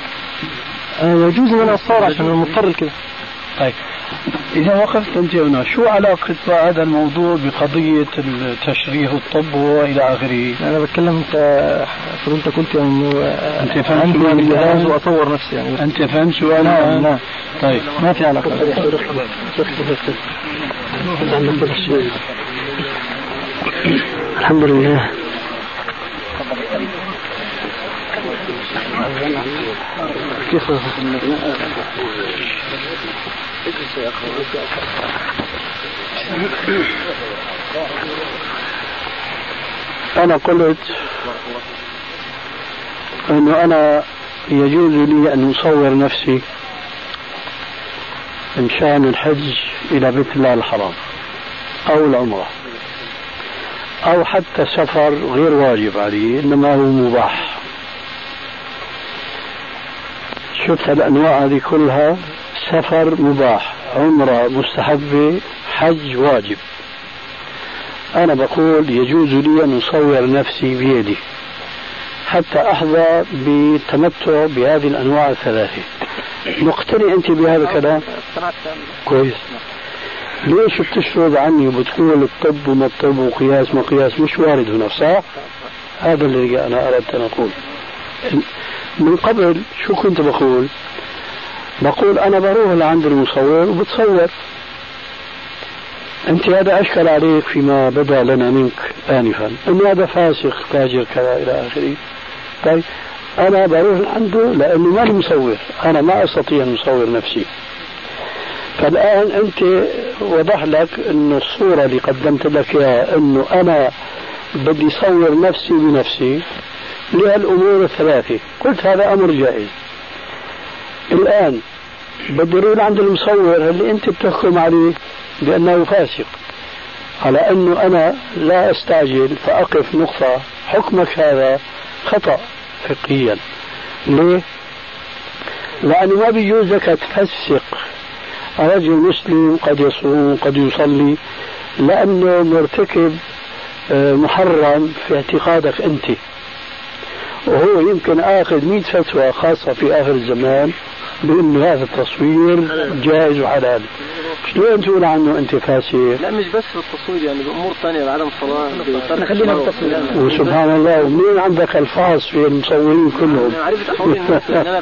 آه، يجوز أنا اصور عشان أنا مضطر لكده. طيب. إذا وقفت أنت هنا شو علاقة هذا الموضوع بقضية التشريح والطب وإلى آخره؟ أنا بتكلم أنت قلت يعني أنت فهمت سؤالي الآن؟ واصور نفسي يعني أنت فهمت سؤالي نعم؟ نعم طيب ما في علاقة الحمد لله كيف أنا قلت أنه أنا يجوز لي أن أصور نفسي مشان الحج إلى بيت الله الحرام أو العمرة أو حتى سفر غير واجب علي إنما هو مباح. شفت الأنواع هذه كلها؟ سفر مباح عمرة مستحبة حج واجب أنا بقول يجوز لي أن أصور نفسي بيدي حتى أحظى بالتمتع بهذه الأنواع الثلاثة مقتنع أنت بهذا الكلام؟ كويس ليش بتشرد عني وبتقول الطب وما الطب وقياس ما قياس مش وارد هنا صح؟ هذا اللي أنا أردت أن أقول من قبل شو كنت بقول؟ بقول أنا بروح لعند المصور وبتصور. أنت هذا أشكل عليك فيما بدا لنا منك آنفا. أن هذا فاسق تاجر كذا إلى آخره. طيب أنا بروح عنده لأنه ماني مصور أنا ما أستطيع أن أصور نفسي. فالآن أنت وضح لك أن الصورة اللي قدمت لك إياها أنه أنا بدي صور نفسي بنفسي لهالأمور الثلاثة. قلت هذا أمر جائز. الآن بدي أروح عند المصور اللي أنت بتحكم عليه بأنه فاسق. على أنه أنا لا أستعجل فأقف نقطة حكمك هذا خطأ فقهيا. ليه؟ لأنه ما بيجوز لك تفسق. رجل مسلم قد يصوم قد يصلي لأنه مرتكب آه، محرم في اعتقادك أنت. وهو يمكن آخذ مئة فتوى خاصة في آخر الزمان بأنه هذا التصوير جائز وحلال. شلون تقول عنه أنت فاسق؟ لا مش بس بالتصوير يعني بامور ثانية بعدم الصلاه خلينا بالتصوير وسبحان الله ومنين عندك ألفاظ في المصورين كلهم؟ عرفت احوال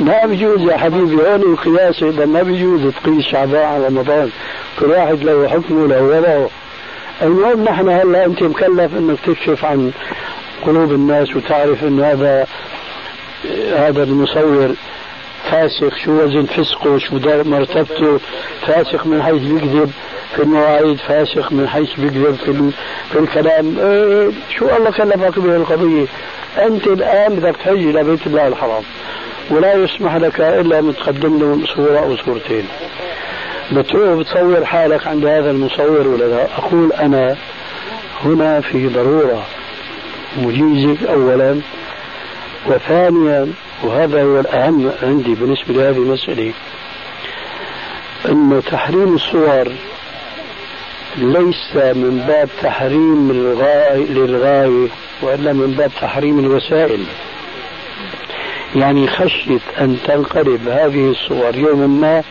*laughs* ما بيجوز يا حبيبي هون القياس إذا ما بيجوز تقيس شعبان على رمضان. كل واحد له حكمه له وضعه. المهم نحن هلا أنت مكلف إنك تكشف عن قلوب الناس وتعرف انه هذا هذا المصور فاسق شو وزن فسقه شو مرتبته فاسق من حيث بيكذب في المواعيد فاسق من حيث بيكذب في, في الكلام. إيه شو الله كلفك به القضية؟ أنت الآن بدك تحج إلى بيت الله الحرام ولا يسمح لك إلا أن تقدم له صورة أو صورتين. بتروح بتصور حالك عند هذا المصور ولا لا؟ أقول أنا هنا في ضرورة مجيزك أولا وثانيا وهذا هو الأهم عندي بالنسبة لهذه المسألة. أن تحريم الصور ليس من باب تحريم الغاية للغاية وإلا من باب تحريم الوسائل. يعني خشية أن تنقلب هذه الصور يوما ما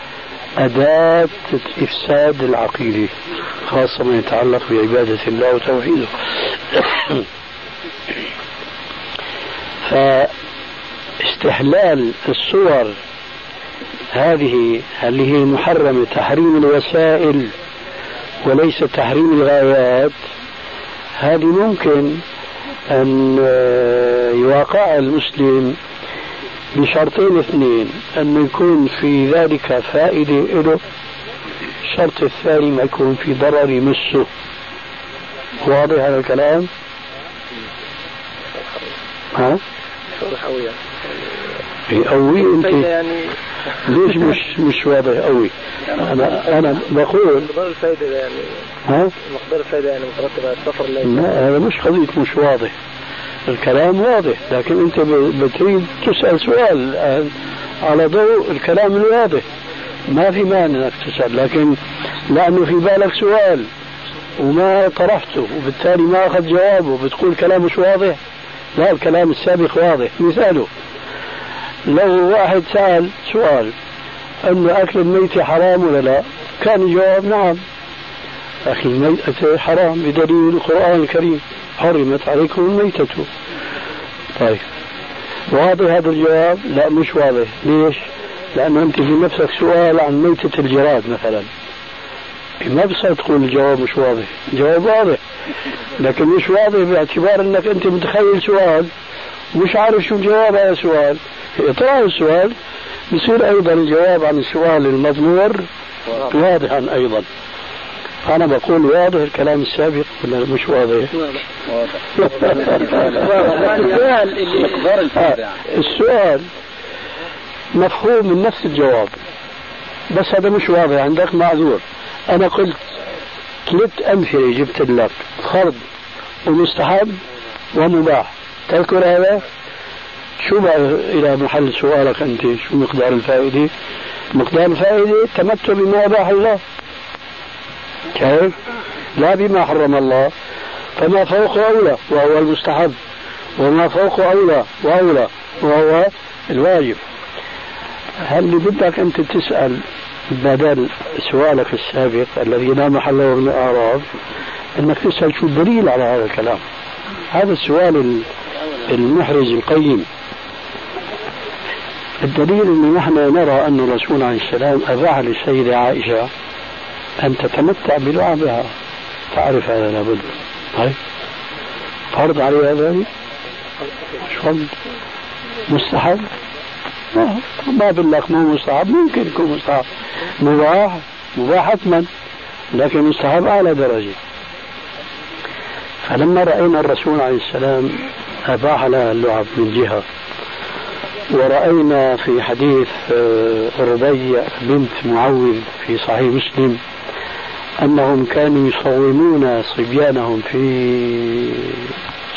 أداة إفساد العقيدة خاصة ما يتعلق بعبادة الله وتوحيده. *coughs* استحلال الصور هذه اللي هي محرمة تحريم الوسائل وليس تحريم الغايات هذه ممكن أن يواقع المسلم بشرطين اثنين أن يكون في ذلك فائدة له الشرط الثاني ما يكون في ضرر يمسه واضح هذا الكلام؟ ها؟ قوي أنت. يعني. ليش مش مش واضح قوي أنا أنا بقول مقدار الفائده يعني. ها؟ مقدار الفائده يعني مترتب على السفر لا هذا مش قضية مش واضح. الكلام واضح لكن أنت بتريد تسأل سؤال على ضوء الكلام الواضح. ما في مانع إنك تسأل لكن لأنه في بالك سؤال وما طرحته وبالتالي ما أخذ جوابه بتقول كلام مش واضح. لا الكلام السابق واضح. مثاله. لو واحد سأل سؤال أن أكل الميت حرام ولا لا؟ كان الجواب نعم. أكل الميتة حرام بدليل القرآن الكريم حرمت عليكم الميتة. طيب. واضح هذا الجواب؟ لا مش واضح. ليش؟ لأنه أنت في نفسك سؤال عن ميتة الجراد مثلا. ما بصير تقول الجواب مش واضح. الجواب واضح. لكن مش واضح باعتبار أنك أنت متخيل سؤال مش عارف شو الجواب على السؤال إطراء السؤال بصير أيضا الجواب عن السؤال المضمور واضحا أيضا أنا بقول واضح الكلام السابق ولا مش واضح؟ السؤال اللي السؤال مفهوم من نفس الجواب بس هذا مش واضح عندك معذور أنا قلت ثلاث أمثلة جبت لك فرض ومستحب ومباح تذكر هذا؟ شو بقى إلى محل سؤالك أنت شو مقدار الفائدة؟ مقدار الفائدة التمتع بما أباح الله. كيف؟ لا بما حرم الله فما فوق أولى وهو المستحب. وما فوق أولى وأولى وهو الواجب. هل اللي بدك أنت تسأل بدل سؤالك السابق الذي لا محل له من الأعراض أنك تسأل شو الدليل على هذا الكلام؟ هذا السؤال المحرز القيم. الدليل أن نحن نرى أن الرسول عليه السلام أباح للسيدة عائشة أن تتمتع بلعبها. تعرف هذا لابد. طيب. فرض عليها ذلك فرض. مستحب؟ ما بقول لك مو مستحب. ممكن يكون مستحب. مباح. مباح حتما لكن مستحب أعلى درجة. فلما رأينا الرسول عليه السلام أباح لها اللعب من جهة ورأينا في حديث آه، ربيع بنت معوذ في صحيح مسلم أنهم كانوا يصومون صبيانهم في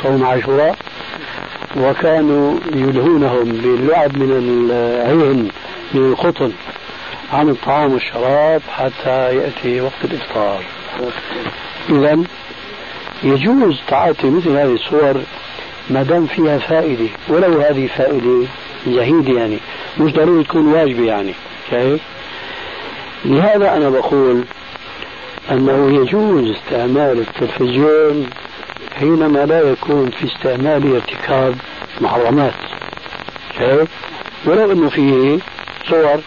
صوم عاشوراء وكانوا يلهونهم باللعب من العين من القطن عن الطعام والشراب حتى يأتي وقت الإفطار. إذا يجوز تعاطي مثل هذه الصور ما دام فيها فائدة ولو هذه فائدة زهيدة يعني مش ضروري تكون واجبة يعني كيف؟ لهذا أنا بقول أنه يجوز استعمال التلفزيون حينما لا يكون في استعمال ارتكاب محرمات كيف؟ ولو أنه فيه صور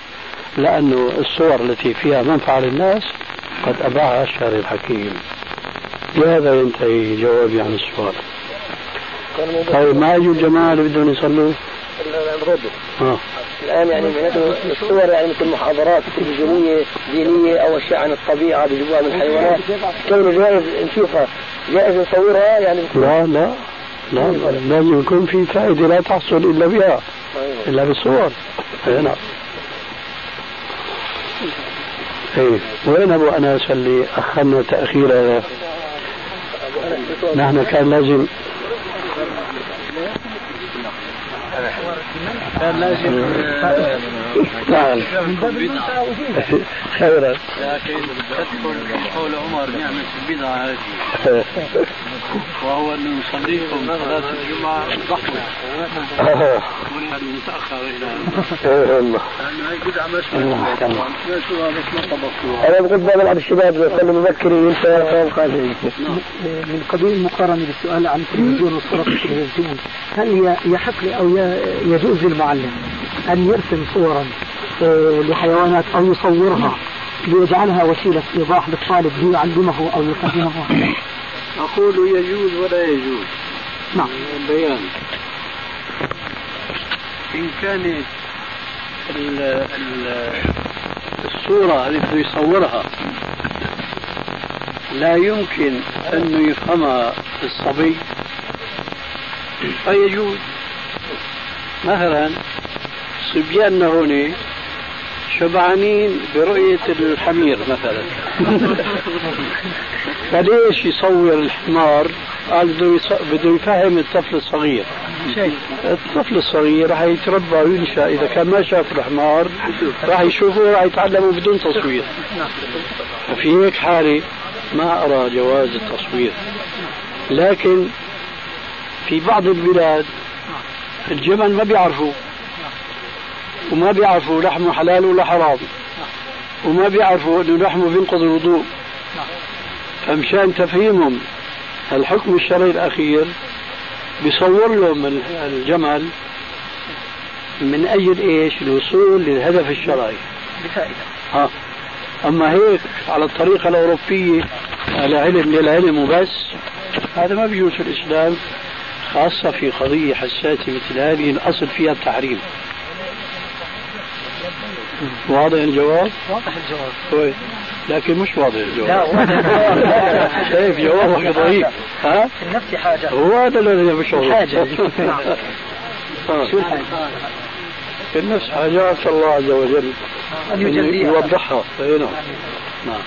لأنه الصور التي فيها منفعة للناس قد أباعها الشارع الحكيم بهذا ينتهي جوابي عن السؤال طيب ما يجوا الجماعة اللي بدهم يصلوا؟ آه. الآن يعني معناته الصور يعني مثل محاضرات تلفزيونية دينية أو أشياء عن الطبيعة بيجيبوها من الحيوانات. كونه جائز نشوفها. جائز نصورها يعني لا لا. لا لازم يكون في فائدة لا تحصل إلا بها. أيوة. إلا بالصور. أي نعم. إيه وين أبو انس اللي اخرنا تأخير؟ نحن كان لازم أنا حوار كان لازم نعم خيرا لكن تدخل قول عمر نعمة البدعة هذه وهو انه يصليكم صلاة الجمعة ضحوة ولهذا متأخر إلى الله هي بدعة مسموعة أنا بقول دائما على الشباب يصلي مبكر انت من قبيل المقارنة بالسؤال عن التلفزيون في التلفزيون. هل يحق أو يجوز للمعلم أن يرسم صورا آه، لحيوانات أو يصورها ليجعلها وسيلة إيضاح للطالب ليعلمه أو يفهمه أقول يجوز ولا يجوز؟ نعم. بيان. إن كانت الصورة التي يصورها لا يمكن أن يفهمها الصبي فيجوز. مثلا صبياننا هنا شبعانين برؤية الحمير مثلا. *laughs* فليش يصور الحمار؟ قال بده بده يفهم الطفل الصغير. الطفل الصغير راح يتربى وينشأ. إذا كان ما شاف الحمار راح يشوفه راح يتعلمه بدون تصوير. ففي هيك حالة ما أرى جواز التصوير. لكن في بعض البلاد الجمل ما بيعرفوا وما بيعرفوا لحمه حلال ولا حرام وما بيعرفوا إنه لحمه بينقض الوضوء فمشان تفهيمهم الحكم الشرعي الأخير بيصور لهم الجمل من أجل إيش؟ الوصول للهدف الشرعي. بفائدة. ها أما هيك على الطريقة الأوروبية على علم للعلم وبس هذا ما بيجوز في الإسلام خاصة في قضية حساسة مثل هذه الأصل فيها التحريم. واضح الجواب؟ واضح الجواب. كويس لكن مش واضح الجواب. لا واضح *laughs* الجواب. شايف جوابك ضعيف. ها؟ في النفس حاجة. هو هذا الذي مش حاجة. *laughs* شو الحاجة؟ في النفس حاجات الله عز وجل أن يجليها. يوضحها. نعم. نعم.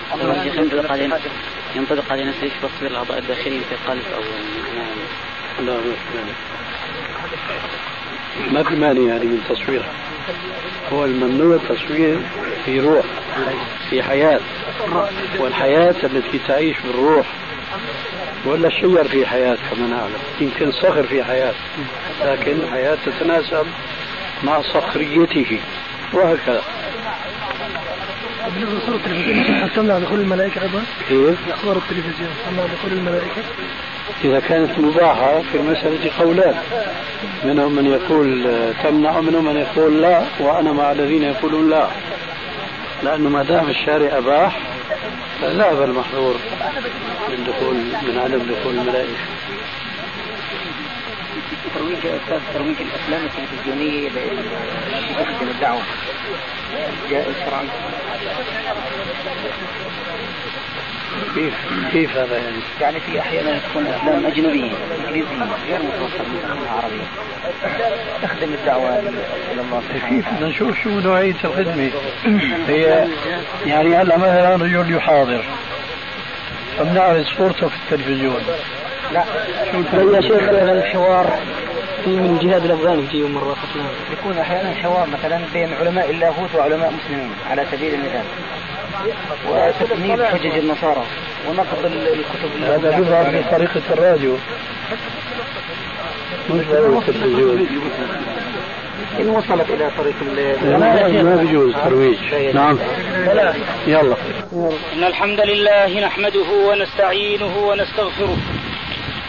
ينطبق على نفس تصوير الأعضاء الداخلية في القلب أو لا ما في مانع يعني من تصويرها هو الممنوع التصوير في روح في حياة والحياة التي تعيش بالروح ولا الشجر في حياة كما نعلم يمكن صخر في حياة لكن الحياة تتناسب مع صخريته وهكذا بالنسبة لصوره التلفزيون تمنع دخول الملائكة أيضا؟ كيف؟ صور التلفزيون تمنع دخول الملائكة؟ إذا كانت مباحة في المسألة قولان منهم من يقول تمنع ومنهم من يقول لا وأنا مع الذين يقولون لا. لأنه ما دام الشارع أباح فذهب المحظور من دخول من عدم دخول الملائكة. ترويج أستاذ ترويج الافلام التلفزيونية لتخدم الدعوة. جائز شرعا كيف كيف هذا يعني؟ يعني في أحيانا تكون أفلام أجنبية انجليزيه غير متوصل من عربيه تخدم الدعوة إلى الله كيف؟ بدنا نشوف شو نوعية الخدمة. هي يعني هلا مثلا رجل يحاضر. فبنعرض صورته في التلفزيون. لا. شو يا شيخ الحوار في من الجهاد الافغاني يجيهم مرات افلام يكون أحيانا حوار مثلا بين علماء اللاهوت وعلماء مسلمين على سبيل المثال. وتكميل حجج النصارى ونقد الكتب هذا بيظهر في طريقة الراديو مش التلفزيون إن وصلت إلى طريق ما بيجوز ترويج نعم. يلا. إن الحمد لله نحمده ونستعينه ونستغفره.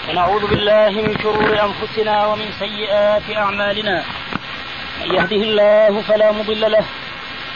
ونعوذ بالله من شرور أنفسنا ومن سيئات أعمالنا. من يهده الله فلا مضل له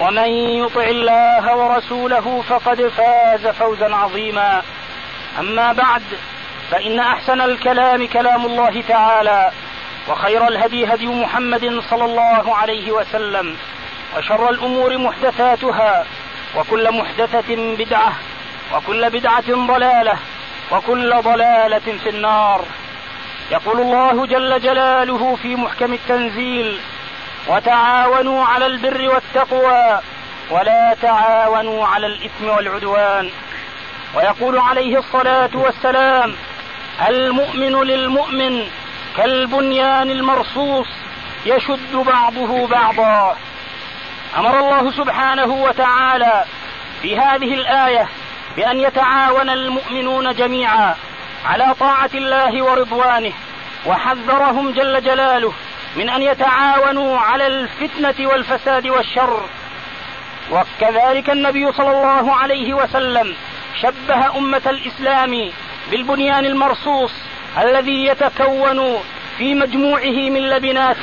ومن يطع الله ورسوله فقد فاز فوزا عظيما. أما بعد فإن أحسن الكلام كلام الله تعالى وخير الهدي هدي محمد صلى الله عليه وسلم وشر الأمور محدثاتها وكل محدثة بدعة وكل بدعة ضلالة وكل ضلالة في النار. يقول الله جل جلاله في محكم التنزيل وتعاونوا على البر والتقوى ولا تعاونوا على الإثم والعدوان. ويقول عليه الصلاة والسلام المؤمن للمؤمن كالبنيان المرصوص يشد بعضه بعضا. أمر الله سبحانه وتعالى في هذه الآية بأن يتعاون المؤمنون جميعا على طاعة الله ورضوانه وحذرهم جل جلاله من أن يتعاونوا على الفتنة والفساد والشر. وكذلك النبي صلى الله عليه وسلم شبه أمة الإسلام بالبنيان المرصوص الذي يتكون في مجموعه من لبنات.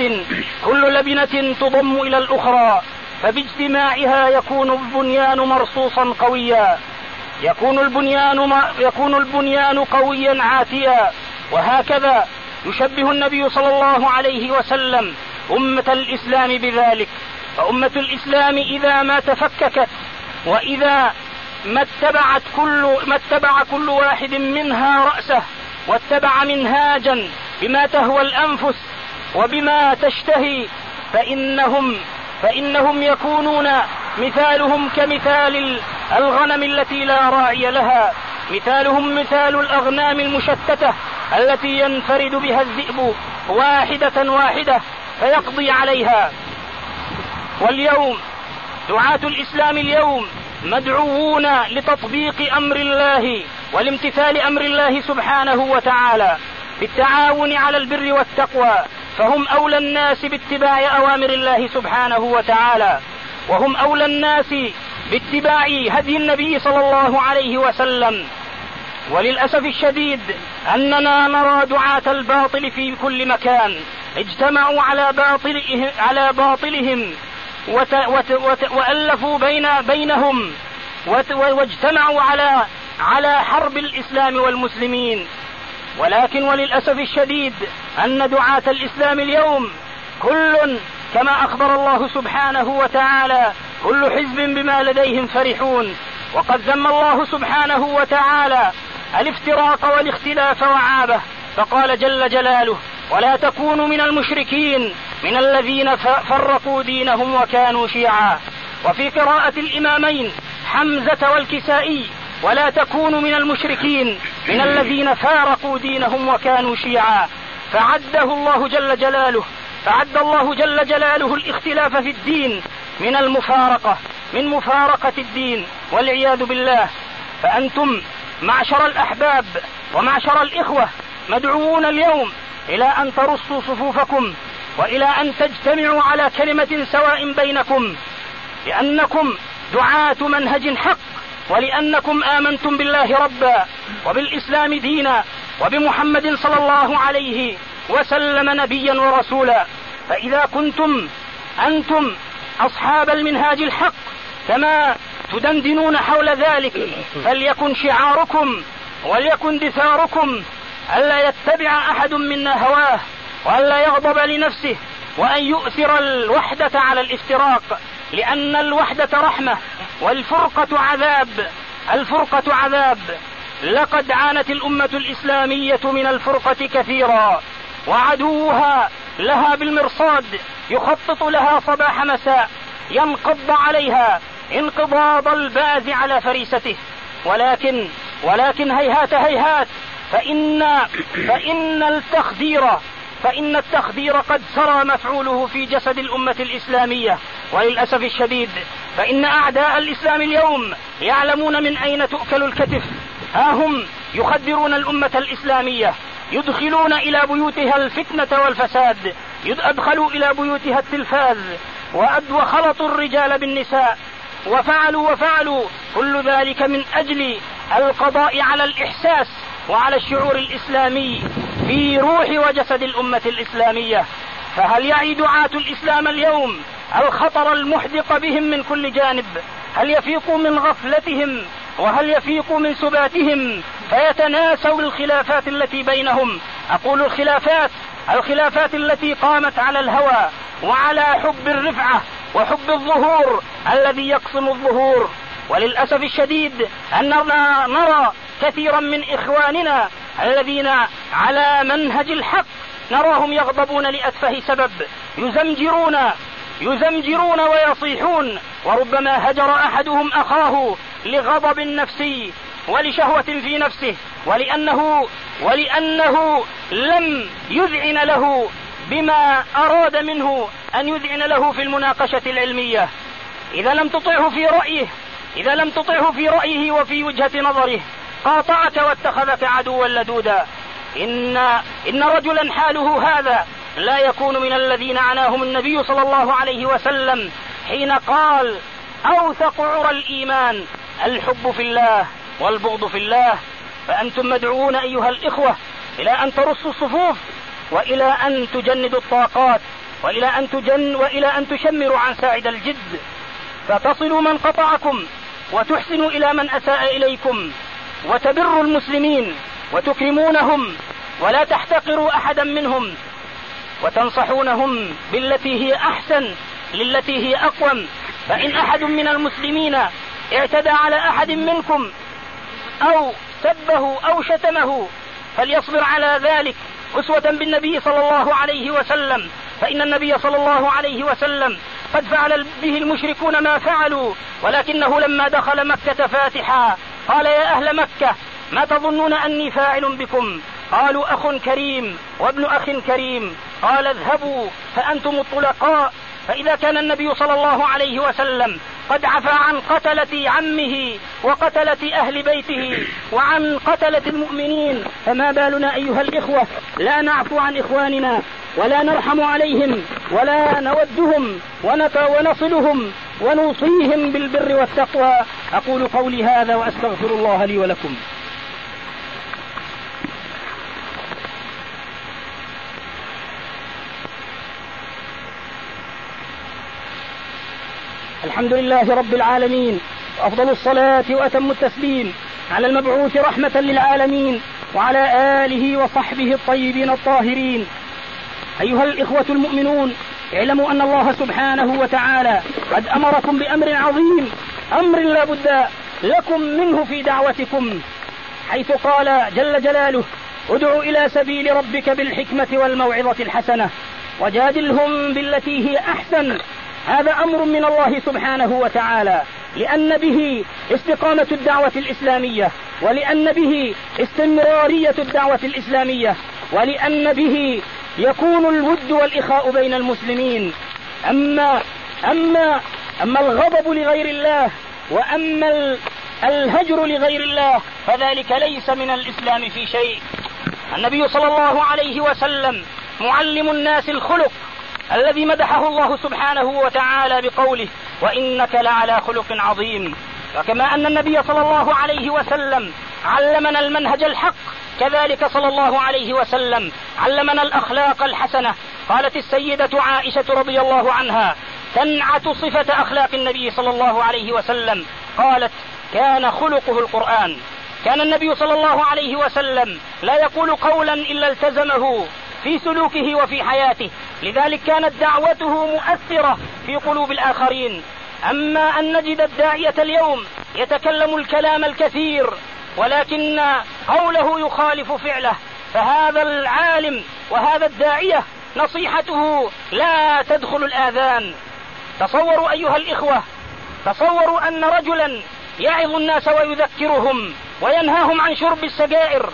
كل لبنة تضم إلى الأخرى فباجتماعها يكون البنيان مرصوصا قويا. يكون البنيان يكون البنيان قويا عاتيا. وهكذا يشبه النبي صلى الله عليه وسلم أمة الإسلام بذلك. فأمة الإسلام إذا ما تفككت وإذا ما اتبعت كل ما اتبع كل واحد منها رأسه واتبع منهاجا بما تهوى الأنفس وبما تشتهي فإنهم فإنهم يكونون مثالهم كمثال الغنم التي لا راعي لها. مثالهم مثال الأغنام المشتتة التي ينفرد بها الذئب واحدة واحدة فيقضي عليها. واليوم دعاة الإسلام اليوم مدعوون لتطبيق أمر الله والامتثال أمر الله سبحانه وتعالى بالتعاون على البر والتقوى. فهم أولى الناس باتباع أوامر الله سبحانه وتعالى وهم أولى الناس باتباع هدي النبي صلى الله عليه وسلم. وللأسف الشديد أننا نرى دعاة الباطل في كل مكان اجتمعوا على باطلهم على باطلهم وت وت وت وألفوا بين بينهم واجتمعوا على على حرب الإسلام والمسلمين. ولكن وللأسف الشديد أن دعاة الإسلام اليوم كل كما أخبر الله سبحانه وتعالى كل حزب بما لديهم فرحون. وقد ذم الله سبحانه وتعالى الافتراق والاختلاف وعابه. فقال جل جلاله ولا تكونوا من المشركين من الذين فرقوا دينهم وكانوا شيعا. وفي قراءة الإمامين حمزة والكسائي ولا تكونوا من المشركين من الذين فارقوا دينهم وكانوا شيعا. فعده الله جل جلاله فعد الله جل جلاله الاختلاف في الدين من المفارقة من مفارقة الدين والعياذ بالله. فأنتم معشر الأحباب ومعشر الإخوة مدعوون اليوم إلى أن ترصوا صفوفكم وإلى أن تجتمعوا على كلمة سواء بينكم لأنكم دعاة منهج حق. ولأنكم آمنتم بالله ربا وبالإسلام دينا وبمحمد صلى الله عليه وسلم نبيا ورسولا. فإذا كنتم أنتم أصحاب المنهاج الحق كما تدندنون حول ذلك فليكن شعاركم وليكن دثاركم ألا يتبع أحد منا هواه وألا يغضب لنفسه وأن يؤثر الوحدة على الافتراق. لأن الوحدة رحمة والفرقة عذاب. الفرقة عذاب. لقد عانت الأمة الإسلامية من الفرقة كثيرا وعدوها لها بالمرصاد يخطط لها صباح مساء ينقض عليها انقضاض الباز على فريسته. ولكن ولكن هيهات هيهات فإن فإن التخدير فإن التخدير قد سرى مفعوله في جسد الأمة الإسلامية. وللأسف الشديد فإن أعداء الإسلام اليوم يعلمون من أين تؤكل الكتف. ها هم يخدرون الأمة الإسلامية. يدخلون إلى بيوتها الفتنة والفساد. أدخلوا إلى بيوتها التلفاز. وخلطوا الرجال بالنساء. وفعلوا وفعلوا. كل ذلك من أجل القضاء على الإحساس وعلى الشعور الإسلامي في روح وجسد الأمة الإسلامية فهل يعي دعاة الإسلام اليوم الخطر المحدق بهم من كل جانب؟ هل يفيقوا من غفلتهم وهل يفيقوا من سباتهم؟ فيتناسوا الخلافات التي بينهم. أقول الخلافات الخلافات التي قامت على الهوى وعلى حب الرفعة وحب الظهور الذي يقسم الظهور. وللأسف الشديد أننا نرى كثيرا من إخواننا الذين على منهج الحق نراهم يغضبون لأتفه سبب. يزمجرون يزمجرون ويصيحون. وربما هجر أحدهم أخاه لغضب نفسي ولشهوة في نفسه. ولأنه ولأنه لم يذعن له بما أراد منه أن يذعن له في المناقشة العلمية. إذا لم تطعه في رأيه إذا لم تطعه في رأيه وفي وجهة نظره. قاطعك واتخذك عدوا لدودا. إن إن رجلا حاله هذا لا يكون من الذين عناهم النبي صلى الله عليه وسلم حين قال أوثق عرى الإيمان الحب في الله والبغض في الله. فأنتم مدعوون أيها الإخوة إلى أن ترصوا الصفوف وإلى أن تجندوا الطاقات وإلى أن تجن وإلى أن تشمروا عن ساعد الجد. فتصلوا من قطعكم وتحسنوا إلى من أساء إليكم. وتبروا المسلمين وتكرمونهم ولا تحتقروا أحدا منهم وتنصحونهم بالتي هي أحسن للتي هي أقوم. فإن أحد من المسلمين اعتدى على أحد منكم أو سبه أو شتمه فليصبر على ذلك. أسوة بالنبي صلى الله عليه وسلم. فإن النبي صلى الله عليه وسلم قد فعل به المشركون ما فعلوا ولكنه لما دخل مكة فاتحا. قال يا أهل مكة ما تظنون أني فاعل بكم؟ قالوا أخ كريم وابن أخ كريم. قال اذهبوا فأنتم الطلقاء. فإذا كان النبي صلى الله عليه وسلم قد عفى عن قتلة عمه وقتلة أهل بيته وعن قتلة المؤمنين فما بالنا أيها الإخوة لا نعفو عن إخواننا ولا نرحم عليهم ولا نودهم ونصلهم ونوصيهم بالبر والتقوى. أقول قولي هذا وأستغفر الله لي ولكم. الحمد لله رب العالمين أفضل الصلاة وأتم التسليم على المبعوث رحمة للعالمين وعلى آله وصحبه الطيبين الطاهرين. أيها الإخوة المؤمنون اعلموا أن الله سبحانه وتعالى قد أمركم بأمر عظيم أمر لا بد لكم منه في دعوتكم حيث قال جل جلاله ادع إلى سبيل ربك بالحكمة والموعظة الحسنة وجادلهم بالتي هي أحسن هذا أمر من الله سبحانه وتعالى لأن به استقامة الدعوة الإسلامية ولأن به استمرارية الدعوة الإسلامية ولأن به يكون الود والإخاء بين المسلمين. أما أما أما الغضب لغير الله وأما الهجر لغير الله فذلك ليس من الإسلام في شيء. النبي صلى الله عليه وسلم معلم الناس الخلق الذي مدحه الله سبحانه وتعالى بقوله وإنك لعلى خلق عظيم. وكما أن النبي صلى الله عليه وسلم علمنا المنهج الحق كذلك صلى الله عليه وسلم علمنا الأخلاق الحسنة. قالت السيدة عائشة رضي الله عنها تنعت صفة أخلاق النبي صلى الله عليه وسلم. قالت كان خلقه القرآن. كان النبي صلى الله عليه وسلم لا يقول قولا إلا التزمه. في سلوكه وفي حياته. لذلك كانت دعوته مؤثرة في قلوب الآخرين. أما أن نجد الداعية اليوم يتكلم الكلام الكثير ولكن قوله يخالف فعله فهذا العالم وهذا الداعية نصيحته لا تدخل الآذان. تصوروا أيها الإخوة تصوروا أن رجلا يعظ الناس ويذكرهم وينهاهم عن شرب السجائر.